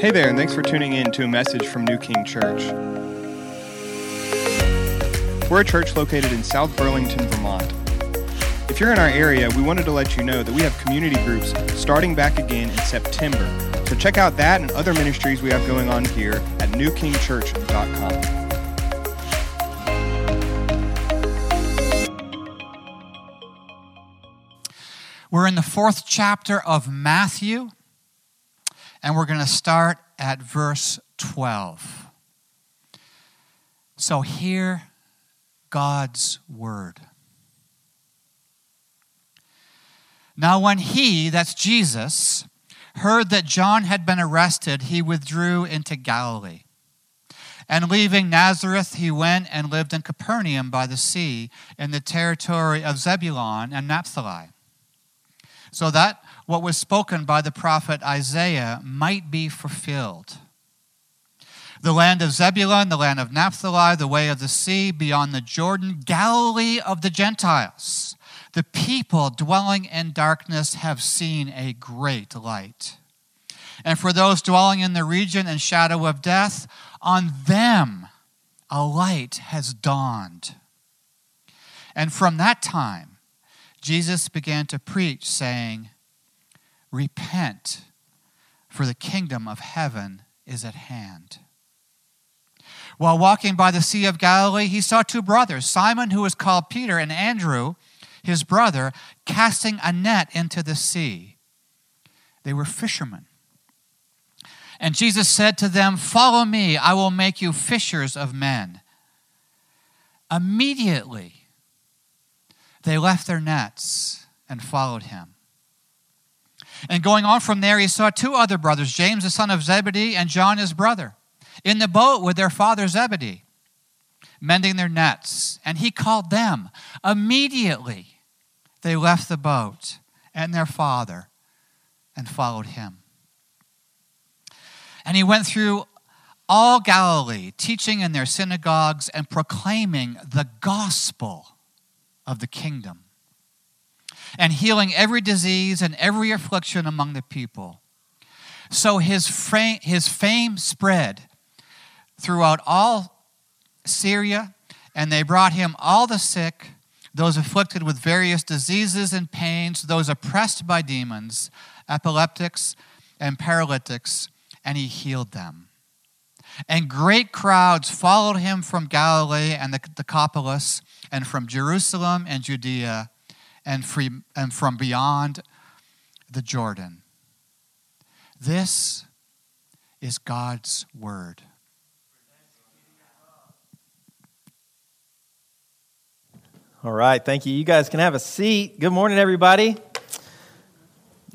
Hey there, and thanks for tuning in to a message from New King Church. We're a church located in South Burlington, Vermont. If you're in our area, we wanted to let you know that we have community groups starting back again in September. So check out that and other ministries we have going on here at newkingchurch.com. We're in the fourth chapter of Matthew, and we're going to start at verse 12. So, hear God's word. Now, when he, that's Jesus, heard that John had been arrested, he withdrew into Galilee. And leaving Nazareth, he went and lived in Capernaum by the sea in the territory of Zebulun and Naphtali so that what was spoken by the prophet Isaiah might be fulfilled. The land of Zebulun, the land of Naphtali, the way of the sea, beyond the Jordan, Galilee of the Gentiles. The people dwelling in darkness have seen a great light. And for those dwelling in the region and shadow of death, on them a light has dawned. And from that time, Jesus began to preach, saying, Repent, for the kingdom of heaven is at hand. While walking by the Sea of Galilee, he saw two brothers, Simon, who was called Peter, and Andrew, his brother, casting a net into the sea. They were fishermen. And Jesus said to them, Follow me, I will make you fishers of men. Immediately, they left their nets and followed him. And going on from there, he saw two other brothers, James the son of Zebedee and John his brother, in the boat with their father Zebedee, mending their nets. And he called them. Immediately, they left the boat and their father and followed him. And he went through all Galilee, teaching in their synagogues and proclaiming the gospel of the kingdom and healing every disease and every affliction among the people. So his his fame spread throughout all Syria, and they brought him all the sick, those afflicted with various diseases and pains, those oppressed by demons, epileptics, and paralytics, and he healed them. And great crowds followed him from Galilee and the Decapolis and from Jerusalem and Judea and from beyond the Jordan. This is God's word. All right, thank you. You guys can have a seat. Good morning, everybody.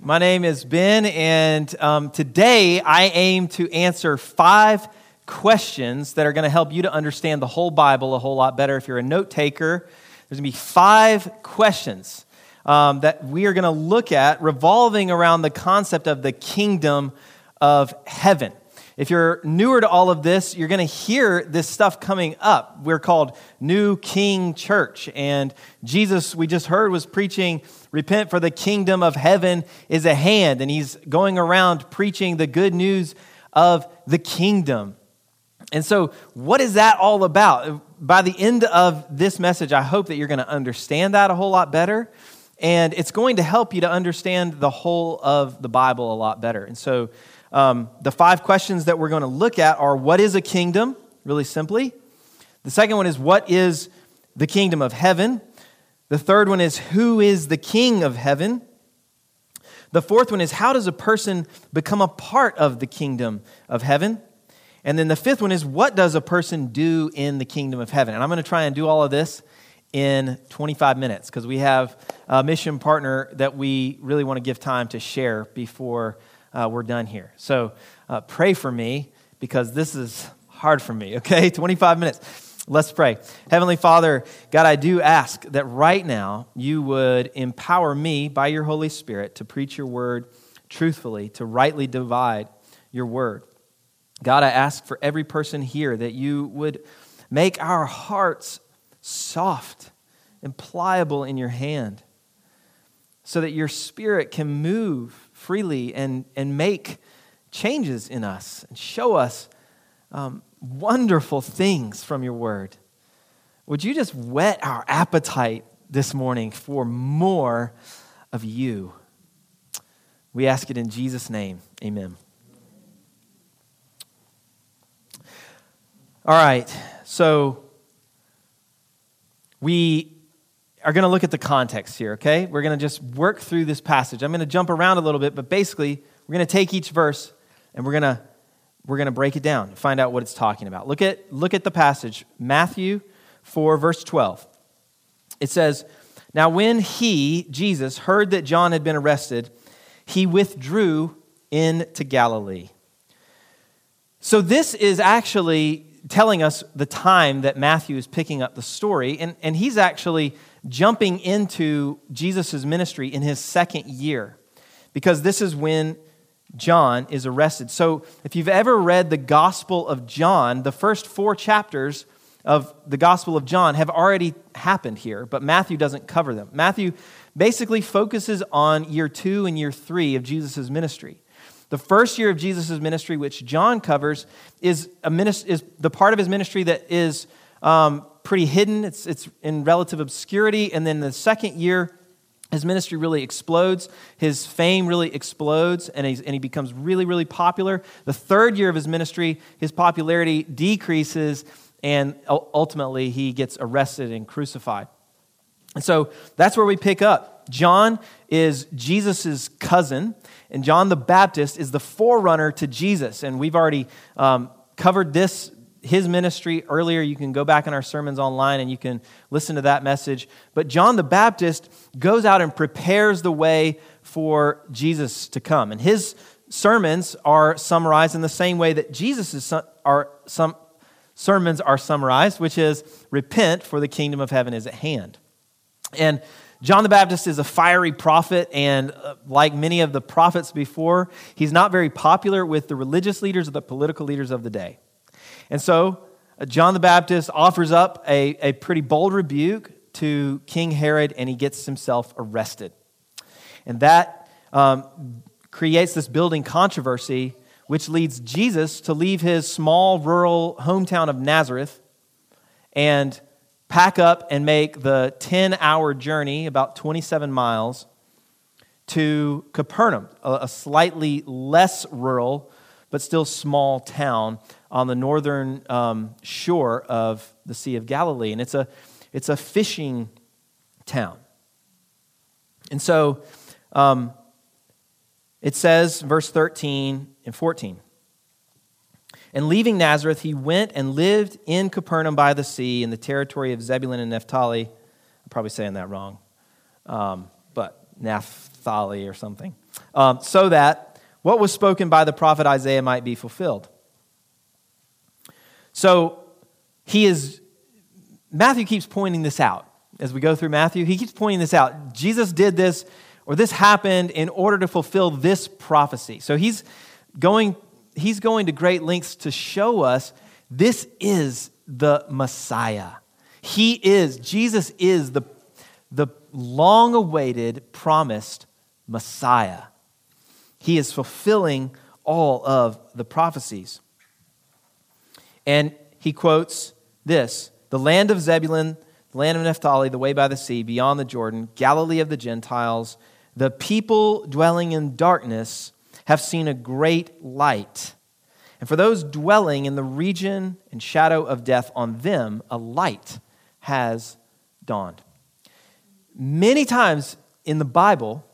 My name is Ben, and um, today I aim to answer five questions that are going to help you to understand the whole Bible a whole lot better. If you're a note taker, there's going to be five questions um, that we are going to look at revolving around the concept of the kingdom of heaven. If you're newer to all of this, you're going to hear this stuff coming up. We're called New King Church. And Jesus, we just heard, was preaching, Repent for the kingdom of heaven is at hand. And he's going around preaching the good news of the kingdom. And so, what is that all about? By the end of this message, I hope that you're going to understand that a whole lot better. And it's going to help you to understand the whole of the Bible a lot better. And so, um, the five questions that we're going to look at are what is a kingdom, really simply? The second one is what is the kingdom of heaven? The third one is who is the king of heaven? The fourth one is how does a person become a part of the kingdom of heaven? And then the fifth one is what does a person do in the kingdom of heaven? And I'm going to try and do all of this in 25 minutes because we have a mission partner that we really want to give time to share before uh, we're done here. So uh, pray for me because this is hard for me, okay? 25 minutes. Let's pray. Heavenly Father, God, I do ask that right now you would empower me by your Holy Spirit to preach your word truthfully, to rightly divide your word. God, I ask for every person here that you would make our hearts soft and pliable in your hand so that your spirit can move freely and, and make changes in us and show us um, wonderful things from your word. Would you just whet our appetite this morning for more of you? We ask it in Jesus' name. Amen. All right, so we are going to look at the context here, okay? We're going to just work through this passage. I'm going to jump around a little bit, but basically, we're going to take each verse and we're going to we're going to break it down and find out what it's talking about. Look at look at the passage, Matthew 4 verse 12. It says, "Now when he, Jesus, heard that John had been arrested, he withdrew into Galilee." So this is actually telling us the time that Matthew is picking up the story, and, and he's actually jumping into Jesus' ministry in his second year, because this is when John is arrested. So if you've ever read the Gospel of John, the first four chapters of the Gospel of John have already happened here, but Matthew doesn't cover them. Matthew basically focuses on year two and year three of Jesus' ministry. The first year of Jesus' ministry, which John covers, is, a minist- is the part of his ministry that is um, pretty hidden, it's, it's in relative obscurity. And then the second year, his ministry really explodes. His fame really explodes, and, and he becomes really, really popular. The third year of his ministry, his popularity decreases, and ultimately he gets arrested and crucified. And so that's where we pick up. John is Jesus' cousin, and John the Baptist is the forerunner to Jesus. And we've already um, covered this, his ministry earlier. You can go back in our sermons online and you can listen to that message. But John the Baptist goes out and prepares the way for Jesus to come. And his sermons are summarized in the same way that Jesus' are some sermons are summarized, which is repent, for the kingdom of heaven is at hand. And John the Baptist is a fiery prophet, and uh, like many of the prophets before, he's not very popular with the religious leaders or the political leaders of the day. And so, uh, John the Baptist offers up a, a pretty bold rebuke to King Herod, and he gets himself arrested. And that um, creates this building controversy, which leads Jesus to leave his small rural hometown of Nazareth and pack up and make the 10 hour journey, about 27 miles, to Capernaum, a slightly less rural but still small town on the northern um, shore of the Sea of Galilee. And it's a, it's a fishing town. And so um, it says, verse 13 and 14 and leaving Nazareth, he went and lived in Capernaum by the sea in the territory of Zebulun and Naphtali. I'm probably saying that wrong, um, but Naphtali or something. Um, so that what was spoken by the prophet Isaiah might be fulfilled. So he is, Matthew keeps pointing this out as we go through Matthew. He keeps pointing this out. Jesus did this, or this happened in order to fulfill this prophecy. So he's going he's going to great lengths to show us this is the Messiah. He is, Jesus is the, the long awaited, promised Messiah. He is fulfilling all of the prophecies. And he quotes this the land of Zebulun, the land of Naphtali, the way by the sea, beyond the Jordan, Galilee of the Gentiles, the people dwelling in darkness have seen a great light. And for those dwelling in the region and shadow of death, on them a light has dawned. Many times in the Bible,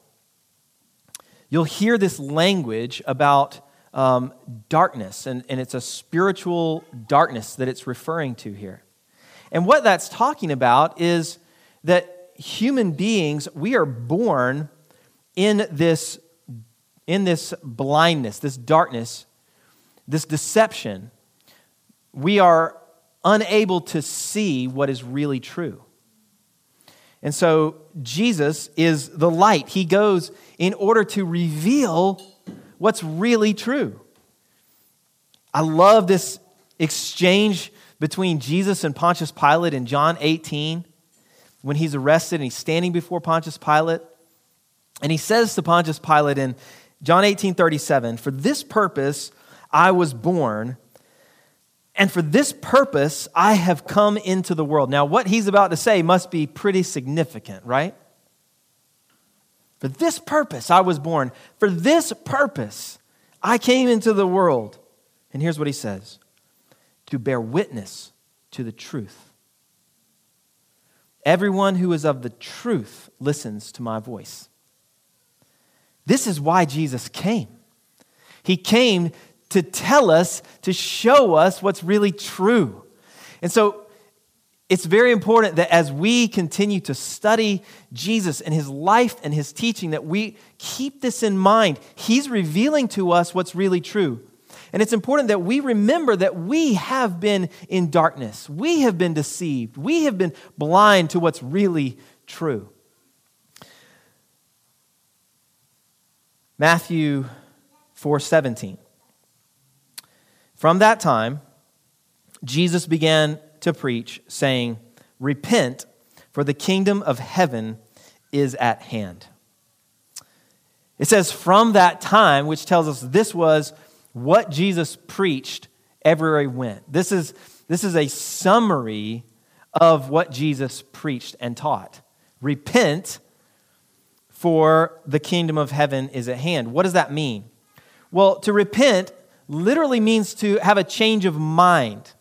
you'll hear this language about um, darkness, and, and it's a spiritual darkness that it's referring to here. And what that's talking about is that human beings, we are born in this in this blindness, this darkness, this deception, we are unable to see what is really true. And so Jesus is the light. He goes in order to reveal what's really true. I love this exchange between Jesus and Pontius Pilate in John 18 when he's arrested and he's standing before Pontius Pilate. And he says to Pontius Pilate in John 18 37, for this purpose I was born, and for this purpose I have come into the world. Now, what he's about to say must be pretty significant, right? For this purpose I was born. For this purpose I came into the world. And here's what he says to bear witness to the truth. Everyone who is of the truth listens to my voice. This is why Jesus came. He came to tell us, to show us what's really true. And so it's very important that as we continue to study Jesus and his life and his teaching, that we keep this in mind. He's revealing to us what's really true. And it's important that we remember that we have been in darkness. We have been deceived. We have been blind to what's really true. Matthew 4:17. From that time, Jesus began to preach, saying, Repent, for the kingdom of heaven is at hand. It says, from that time, which tells us this was what Jesus preached everywhere he went. This is, this is a summary of what Jesus preached and taught. Repent, for the kingdom of heaven is at hand. What does that mean? Well, to repent literally means to have a change of mind.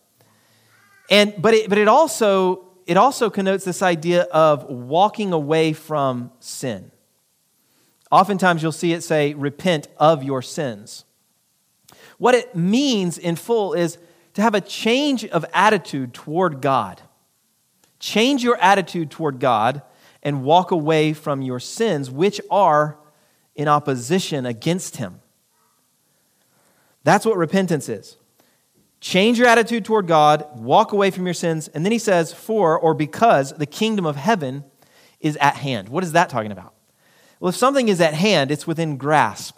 And, but, it, but it, also, it also connotes this idea of walking away from sin. Oftentimes you'll see it say, repent of your sins. What it means in full is to have a change of attitude toward God. Change your attitude toward God and walk away from your sins, which are in opposition against Him. That's what repentance is. Change your attitude toward God, walk away from your sins, and then he says, For or because the kingdom of heaven is at hand. What is that talking about? Well, if something is at hand, it's within grasp,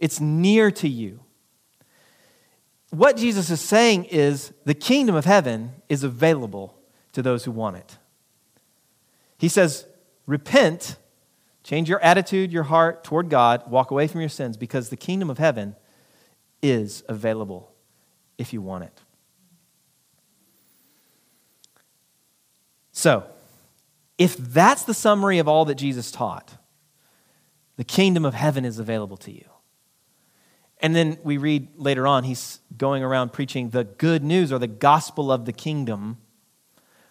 it's near to you. What Jesus is saying is the kingdom of heaven is available to those who want it. He says, Repent, change your attitude, your heart toward God, walk away from your sins, because the kingdom of heaven is available if you want it. So, if that's the summary of all that Jesus taught, the kingdom of heaven is available to you. And then we read later on, he's going around preaching the good news or the gospel of the kingdom.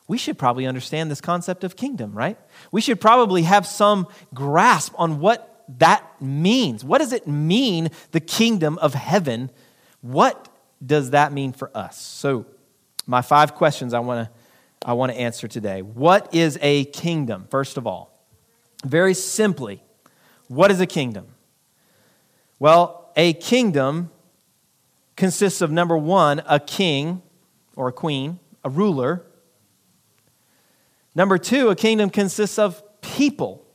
We should probably understand this concept of kingdom, right? We should probably have some grasp on what that means. What does it mean, the kingdom of heaven? What does that mean for us? So, my five questions I want to I want to answer today. What is a kingdom? First of all, very simply, what is a kingdom? Well, a kingdom consists of number 1, a king or a queen, a ruler. Number 2, a kingdom consists of people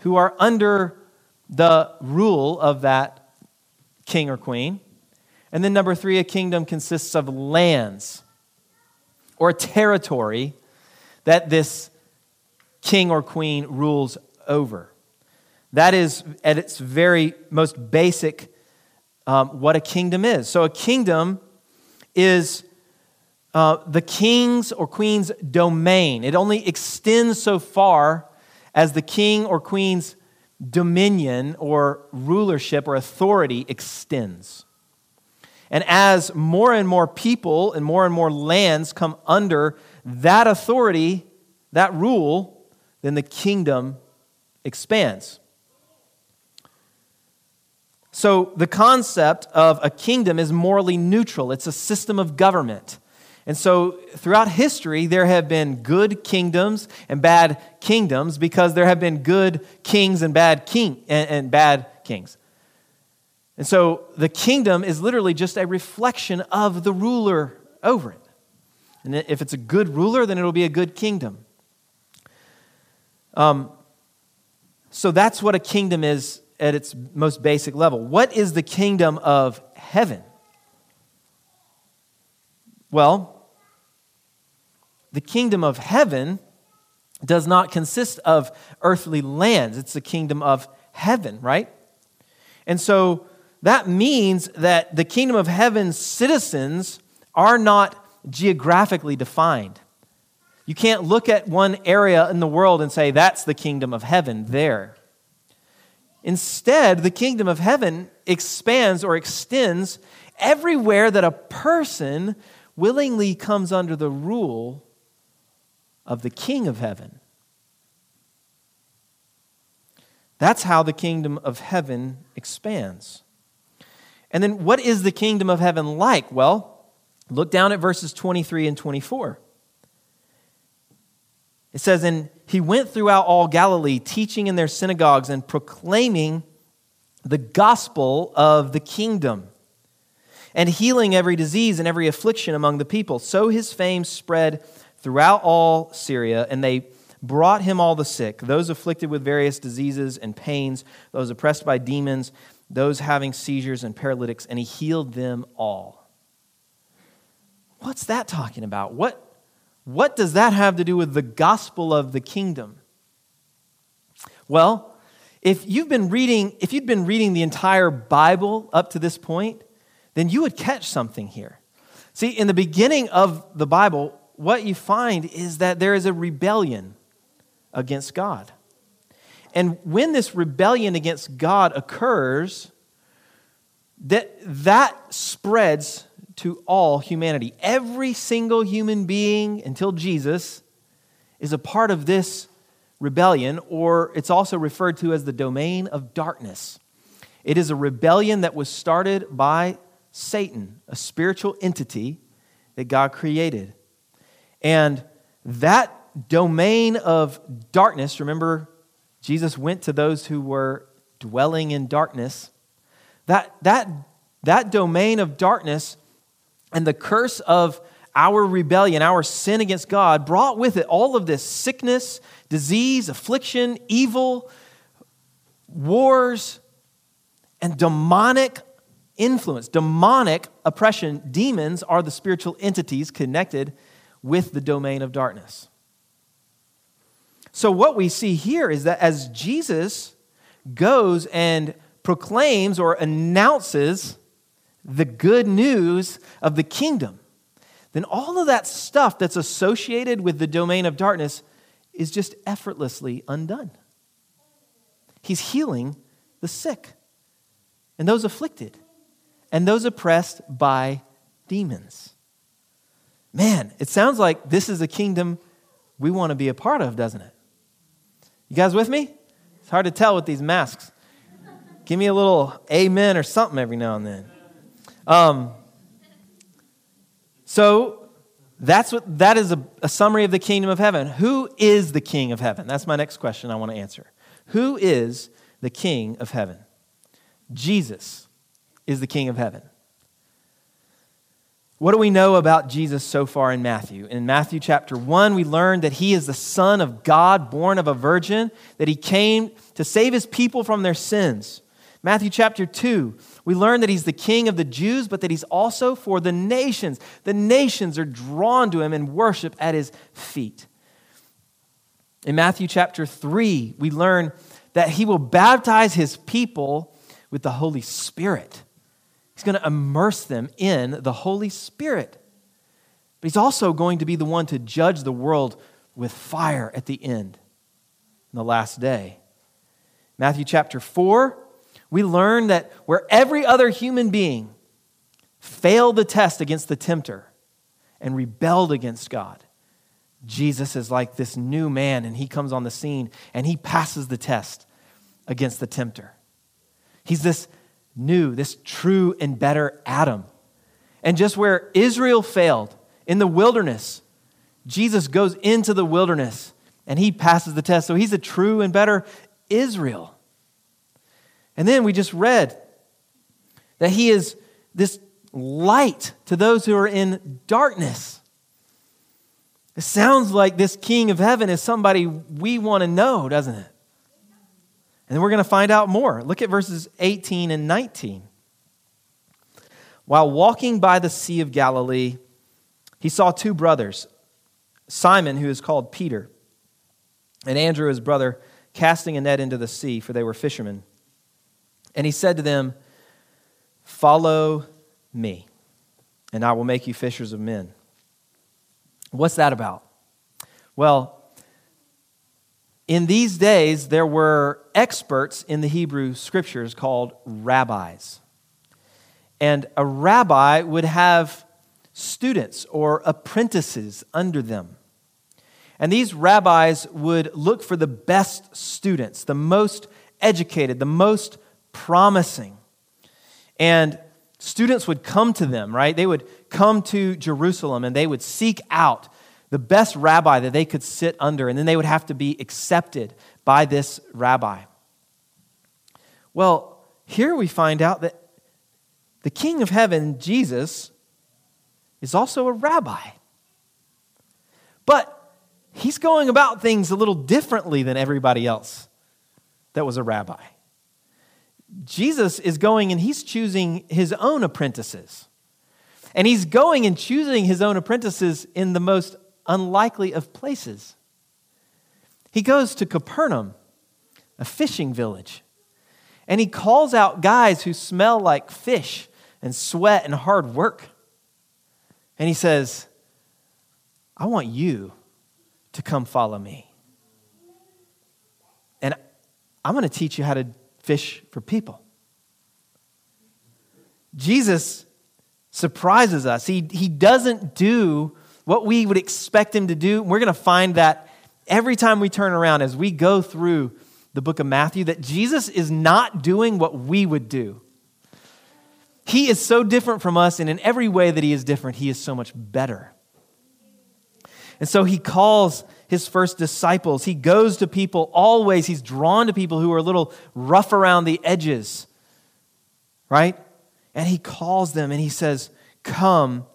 who are under the rule of that king or queen. And then, number three, a kingdom consists of lands or territory that this king or queen rules over. That is, at its very most basic, um, what a kingdom is. So, a kingdom is uh, the king's or queen's domain. It only extends so far as the king or queen's dominion or rulership or authority extends. And as more and more people and more and more lands come under that authority, that rule, then the kingdom expands. So, the concept of a kingdom is morally neutral. It's a system of government. And so, throughout history, there have been good kingdoms and bad kingdoms because there have been good kings and bad king and, and bad kings. And so the kingdom is literally just a reflection of the ruler over it. And if it's a good ruler, then it'll be a good kingdom. Um, so that's what a kingdom is at its most basic level. What is the kingdom of heaven? Well, the kingdom of heaven does not consist of earthly lands, it's the kingdom of heaven, right? And so that means that the kingdom of heaven's citizens are not geographically defined. You can't look at one area in the world and say, that's the kingdom of heaven there. Instead, the kingdom of heaven expands or extends everywhere that a person willingly comes under the rule of the king of heaven. That's how the kingdom of heaven expands. And then, what is the kingdom of heaven like? Well, look down at verses 23 and 24. It says, And he went throughout all Galilee, teaching in their synagogues and proclaiming the gospel of the kingdom and healing every disease and every affliction among the people. So his fame spread throughout all Syria, and they brought him all the sick, those afflicted with various diseases and pains, those oppressed by demons, those having seizures and paralytics, and he healed them all. What's that talking about? What, what does that have to do with the gospel of the kingdom? Well, if you've been reading, if you'd been reading the entire Bible up to this point, then you would catch something here. See, in the beginning of the Bible, what you find is that there is a rebellion against God. And when this rebellion against God occurs, that, that spreads to all humanity. Every single human being until Jesus is a part of this rebellion, or it's also referred to as the domain of darkness. It is a rebellion that was started by Satan, a spiritual entity that God created. And that domain of darkness, remember, Jesus went to those who were dwelling in darkness. That, that, that domain of darkness and the curse of our rebellion, our sin against God, brought with it all of this sickness, disease, affliction, evil, wars, and demonic influence, demonic oppression. Demons are the spiritual entities connected with the domain of darkness. So, what we see here is that as Jesus goes and proclaims or announces the good news of the kingdom, then all of that stuff that's associated with the domain of darkness is just effortlessly undone. He's healing the sick and those afflicted and those oppressed by demons. Man, it sounds like this is a kingdom we want to be a part of, doesn't it? You guys with me? It's hard to tell with these masks. Give me a little amen or something every now and then. Um, so that's what that is a, a summary of the kingdom of heaven. Who is the king of heaven? That's my next question I want to answer. Who is the king of heaven? Jesus is the King of heaven. What do we know about Jesus so far in Matthew? In Matthew chapter 1, we learn that he is the Son of God, born of a virgin, that he came to save his people from their sins. Matthew chapter 2, we learn that he's the King of the Jews, but that he's also for the nations. The nations are drawn to him and worship at his feet. In Matthew chapter 3, we learn that he will baptize his people with the Holy Spirit. He's going to immerse them in the Holy Spirit. But he's also going to be the one to judge the world with fire at the end, in the last day. Matthew chapter 4, we learn that where every other human being failed the test against the tempter and rebelled against God, Jesus is like this new man, and he comes on the scene and he passes the test against the tempter. He's this new, this true and better Adam. And just where Israel failed in the wilderness, Jesus goes into the wilderness and he passes the test. So he's a true and better Israel. And then we just read that he is this light to those who are in darkness. It sounds like this king of heaven is somebody we want to know, doesn't it? And we're going to find out more. Look at verses 18 and 19. While walking by the Sea of Galilee, he saw two brothers Simon, who is called Peter, and Andrew, his brother, casting a net into the sea, for they were fishermen. And he said to them, Follow me, and I will make you fishers of men. What's that about? Well, in these days, there were experts in the Hebrew scriptures called rabbis. And a rabbi would have students or apprentices under them. And these rabbis would look for the best students, the most educated, the most promising. And students would come to them, right? They would come to Jerusalem and they would seek out the best rabbi that they could sit under, and then they would have to be accepted by this rabbi. Well, here we find out that the King of Heaven, Jesus, is also a rabbi. But he's going about things a little differently than everybody else that was a rabbi. Jesus is going and he's choosing his own apprentices. And he's going and choosing his own apprentices in the most unlikely of places. He goes to Capernaum, a fishing village, and he calls out guys who smell like fish and sweat and hard work. And he says, I want you to come follow me. And I'm going to teach you how to fish for people. Jesus surprises us. He, he doesn't do what we would expect him to do. We're going to find that every time we turn around as we go through the book of Matthew, that Jesus is not doing what we would do. He is so different from us, and in every way that he is different, he is so much better. And so he calls his first disciples. He goes to people always. He's drawn to people who are a little rough around the edges, right? And he calls them and he says, Come,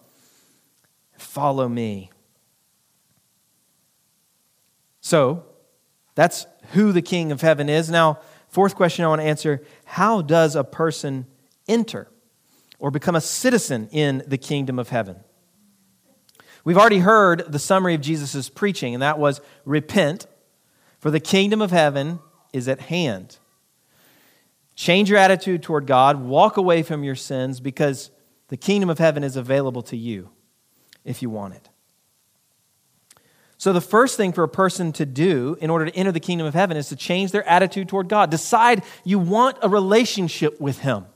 follow me. So, that's who the King of Heaven is. Now, fourth question I want to answer How does a person enter or become a citizen in the kingdom of heaven? We've already heard the summary of Jesus' preaching, and that was repent, for the kingdom of heaven is at hand. Change your attitude toward God, walk away from your sins, because the kingdom of heaven is available to you if you want it. So, the first thing for a person to do in order to enter the kingdom of heaven is to change their attitude toward God. Decide you want a relationship with Him.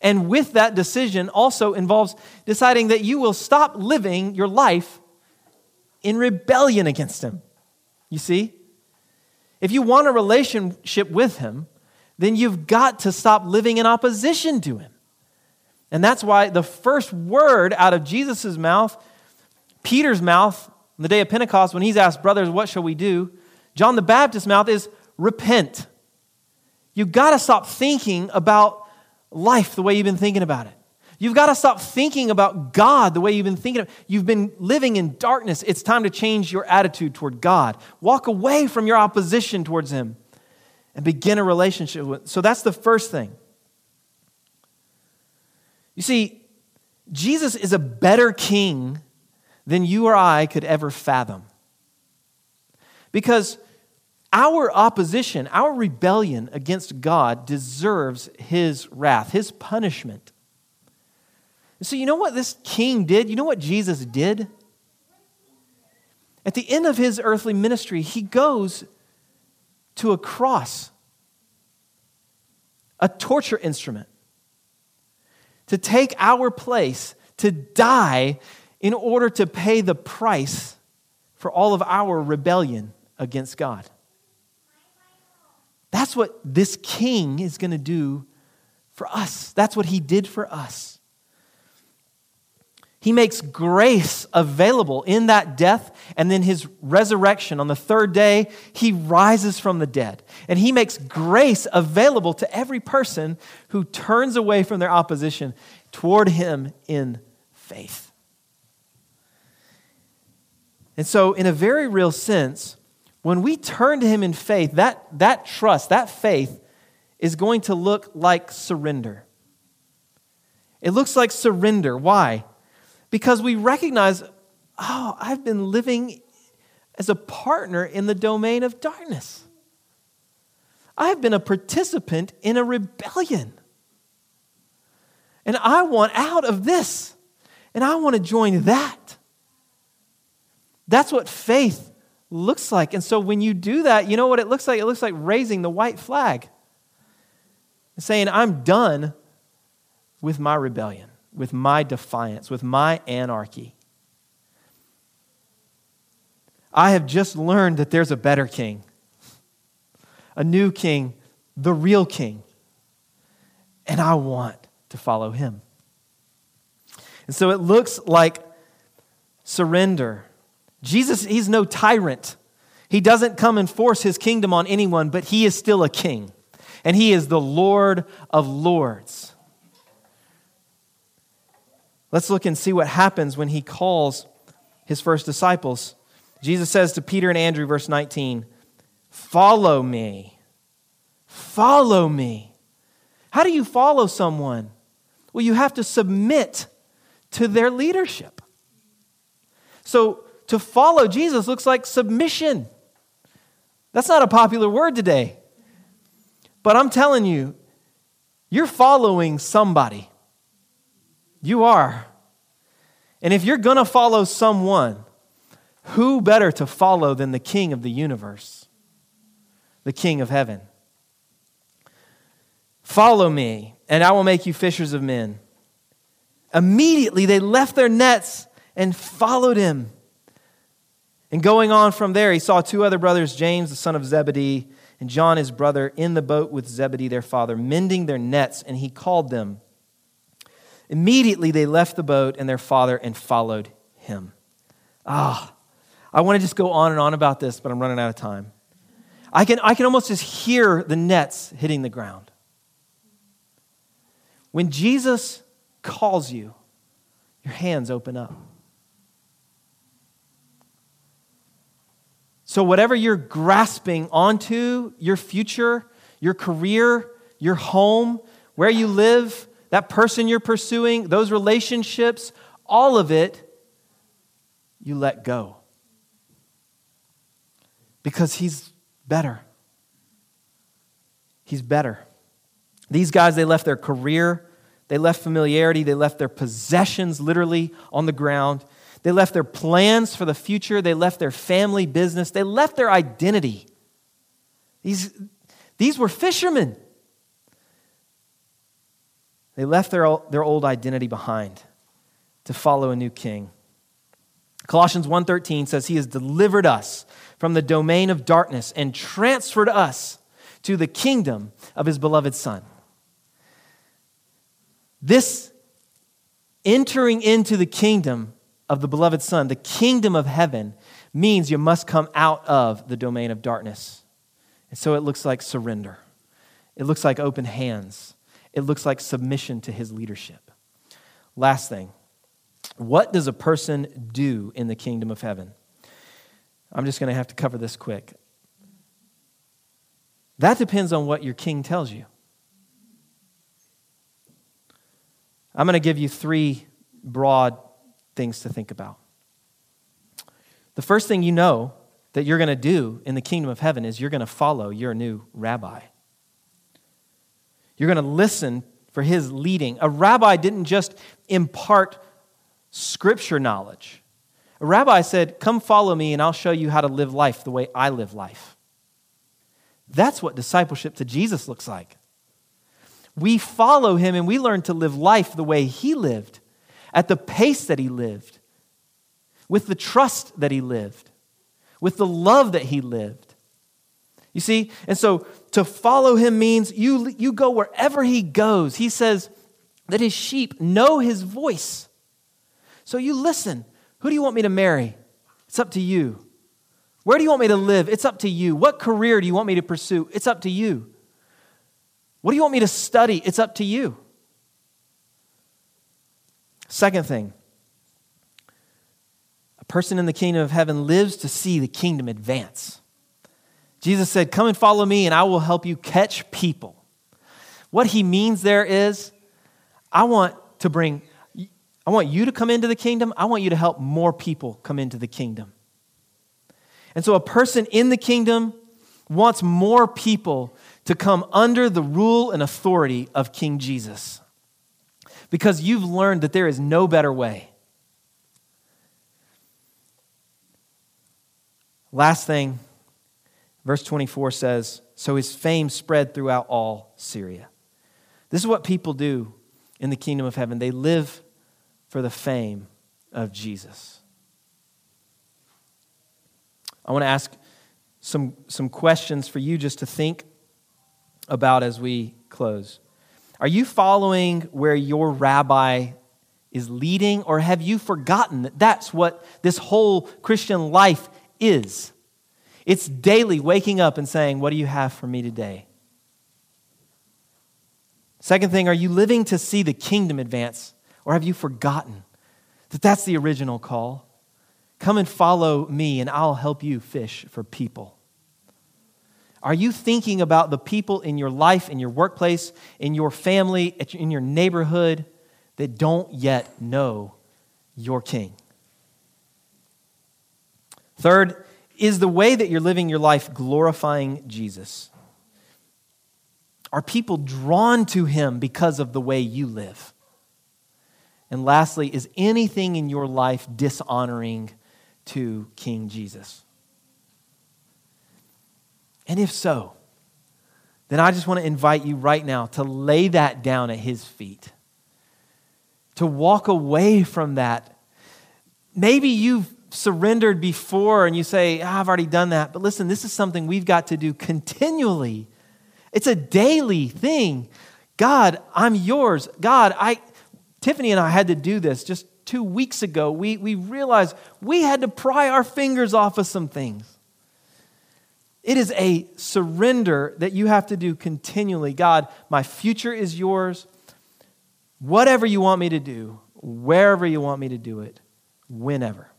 And with that decision also involves deciding that you will stop living your life in rebellion against Him. You see? If you want a relationship with Him, then you've got to stop living in opposition to Him. And that's why the first word out of Jesus' mouth, Peter's mouth, on the day of Pentecost, when he's asked, Brothers, what shall we do? John the Baptist's mouth is repent. You've got to stop thinking about life the way you've been thinking about it. You've got to stop thinking about God the way you've been thinking. You've been living in darkness. It's time to change your attitude toward God. Walk away from your opposition towards Him and begin a relationship with. So that's the first thing. You see, Jesus is a better king than you or I could ever fathom. Because our opposition, our rebellion against God deserves his wrath, his punishment. So, you know what this king did? You know what Jesus did? At the end of his earthly ministry, he goes to a cross, a torture instrument, to take our place, to die in order to pay the price for all of our rebellion against God. That's what this king is going to do for us. That's what he did for us. He makes grace available in that death and then his resurrection. On the third day, he rises from the dead. And he makes grace available to every person who turns away from their opposition toward him in faith. And so, in a very real sense, when we turn to Him in faith, that, that trust, that faith is going to look like surrender. It looks like surrender. Why? Because we recognize, oh, I've been living as a partner in the domain of darkness. I have been a participant in a rebellion. And I want out of this. And I want to join that. That's what faith looks like. And so when you do that, you know what it looks like? It looks like raising the white flag saying, I'm done with my rebellion, with my defiance, with my anarchy. I have just learned that there's a better king, a new king, the real king. And I want to follow him. And so it looks like surrender. Jesus, he's no tyrant. He doesn't come and force his kingdom on anyone, but he is still a king. And he is the Lord of lords. Let's look and see what happens when he calls his first disciples. Jesus says to Peter and Andrew, verse 19, Follow me. Follow me. How do you follow someone? Well, you have to submit to their leadership. So, to follow Jesus looks like submission. That's not a popular word today. But I'm telling you, you're following somebody. You are. And if you're going to follow someone, who better to follow than the King of the universe, the King of heaven? Follow me, and I will make you fishers of men. Immediately they left their nets and followed him. And going on from there, he saw two other brothers, James, the son of Zebedee, and John, his brother, in the boat with Zebedee, their father, mending their nets, and he called them. Immediately they left the boat and their father and followed him. Ah, I want to just go on and on about this, but I'm running out of time. I can, I can almost just hear the nets hitting the ground. When Jesus calls you, your hands open up. So, whatever you're grasping onto, your future, your career, your home, where you live, that person you're pursuing, those relationships, all of it, you let go. Because He's better. He's better. These guys, they left their career, they left familiarity, they left their possessions literally on the ground. They left their plans for the future, they left their family business, they left their identity. These, these were fishermen. They left their, their old identity behind to follow a new king. Colossians 1:13 says he has delivered us from the domain of darkness and transferred us to the kingdom of his beloved son. This entering into the kingdom of the beloved Son, the kingdom of heaven, means you must come out of the domain of darkness. And so it looks like surrender, it looks like open hands, it looks like submission to his leadership. Last thing what does a person do in the kingdom of heaven? I'm just going to have to cover this quick. That depends on what your king tells you. I'm going to give you three broad things to think about. The first thing you know that you're going to do in the kingdom of heaven is you're going to follow your new rabbi. You're going to listen for his leading. A rabbi didn't just impart scripture knowledge. A rabbi said, Come follow me, and I'll show you how to live life the way I live life. That's what discipleship to Jesus looks like we follow him and we learn to live life the way he lived, at the pace that he lived, with the trust that he lived, with the love that he lived. You see? And so to follow him means you, you go wherever he goes. He says that his sheep know his voice. So you listen. Who do you want me to marry? It's up to you. Where do you want me to live? It's up to you. What career do you want me to pursue? It's up to you. What do you want me to study? It's up to you. Second thing, a person in the kingdom of heaven lives to see the kingdom advance. Jesus said, Come and follow me, and I will help you catch people. What he means there is, I want to bring, I want you to come into the kingdom. I want you to help more people come into the kingdom. And so, a person in the kingdom wants more people to come under the rule and authority of King Jesus because you've learned that there is no better way. Last thing, verse 24 says So his fame spread throughout all Syria. This is what people do in the kingdom of heaven they live for the fame of Jesus. I want to ask some, some questions for you just to think about as we close. Are you following where your rabbi is leading, or have you forgotten that that's what this whole Christian life is? It's daily waking up and saying, What do you have for me today? Second thing, are you living to see the kingdom advance, or have you forgotten that that's the original call? Come and follow me, and I'll help you fish for people. Are you thinking about the people in your life, in your workplace, in your family, in your neighborhood that don't yet know your King? Third, is the way that you're living your life glorifying Jesus? Are people drawn to him because of the way you live? And lastly, is anything in your life dishonoring to King Jesus? And if so, then I just want to invite you right now to lay that down at his feet, to walk away from that. Maybe you've surrendered before and you say, oh, I've already done that. But listen, this is something we've got to do continually. It's a daily thing. God, I'm yours. God, I Tiffany and I had to do this just two weeks ago. We, we realized we had to pry our fingers off of some things. It is a surrender that you have to do continually. God, my future is yours. Whatever you want me to do, wherever you want me to do it, whenever.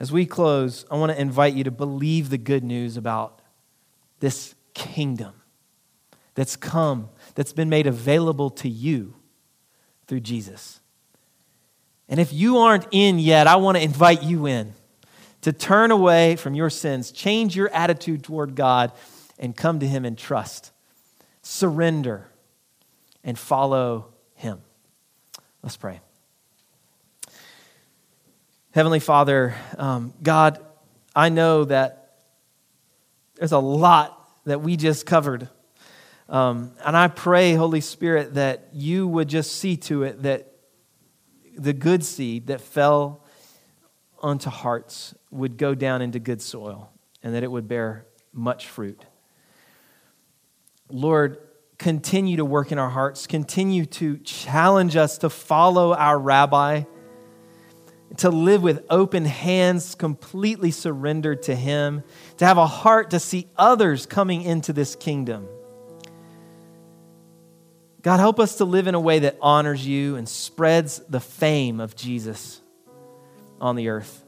As we close, I want to invite you to believe the good news about this kingdom that's come, that's been made available to you through Jesus. And if you aren't in yet, I want to invite you in to turn away from your sins, change your attitude toward God, and come to Him in trust. Surrender and follow Him. Let's pray. Heavenly Father, um, God, I know that there's a lot that we just covered. Um, and I pray, Holy Spirit, that you would just see to it that the good seed that fell onto hearts would go down into good soil and that it would bear much fruit. Lord, continue to work in our hearts, continue to challenge us to follow our rabbi, to live with open hands, completely surrendered to Him, to have a heart to see others coming into this kingdom. God, help us to live in a way that honors you and spreads the fame of Jesus on the earth.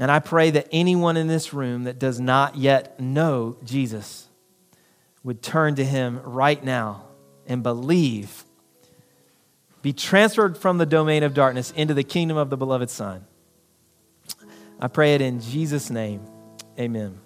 And I pray that anyone in this room that does not yet know Jesus would turn to him right now and believe, be transferred from the domain of darkness into the kingdom of the beloved Son. I pray it in Jesus' name. Amen.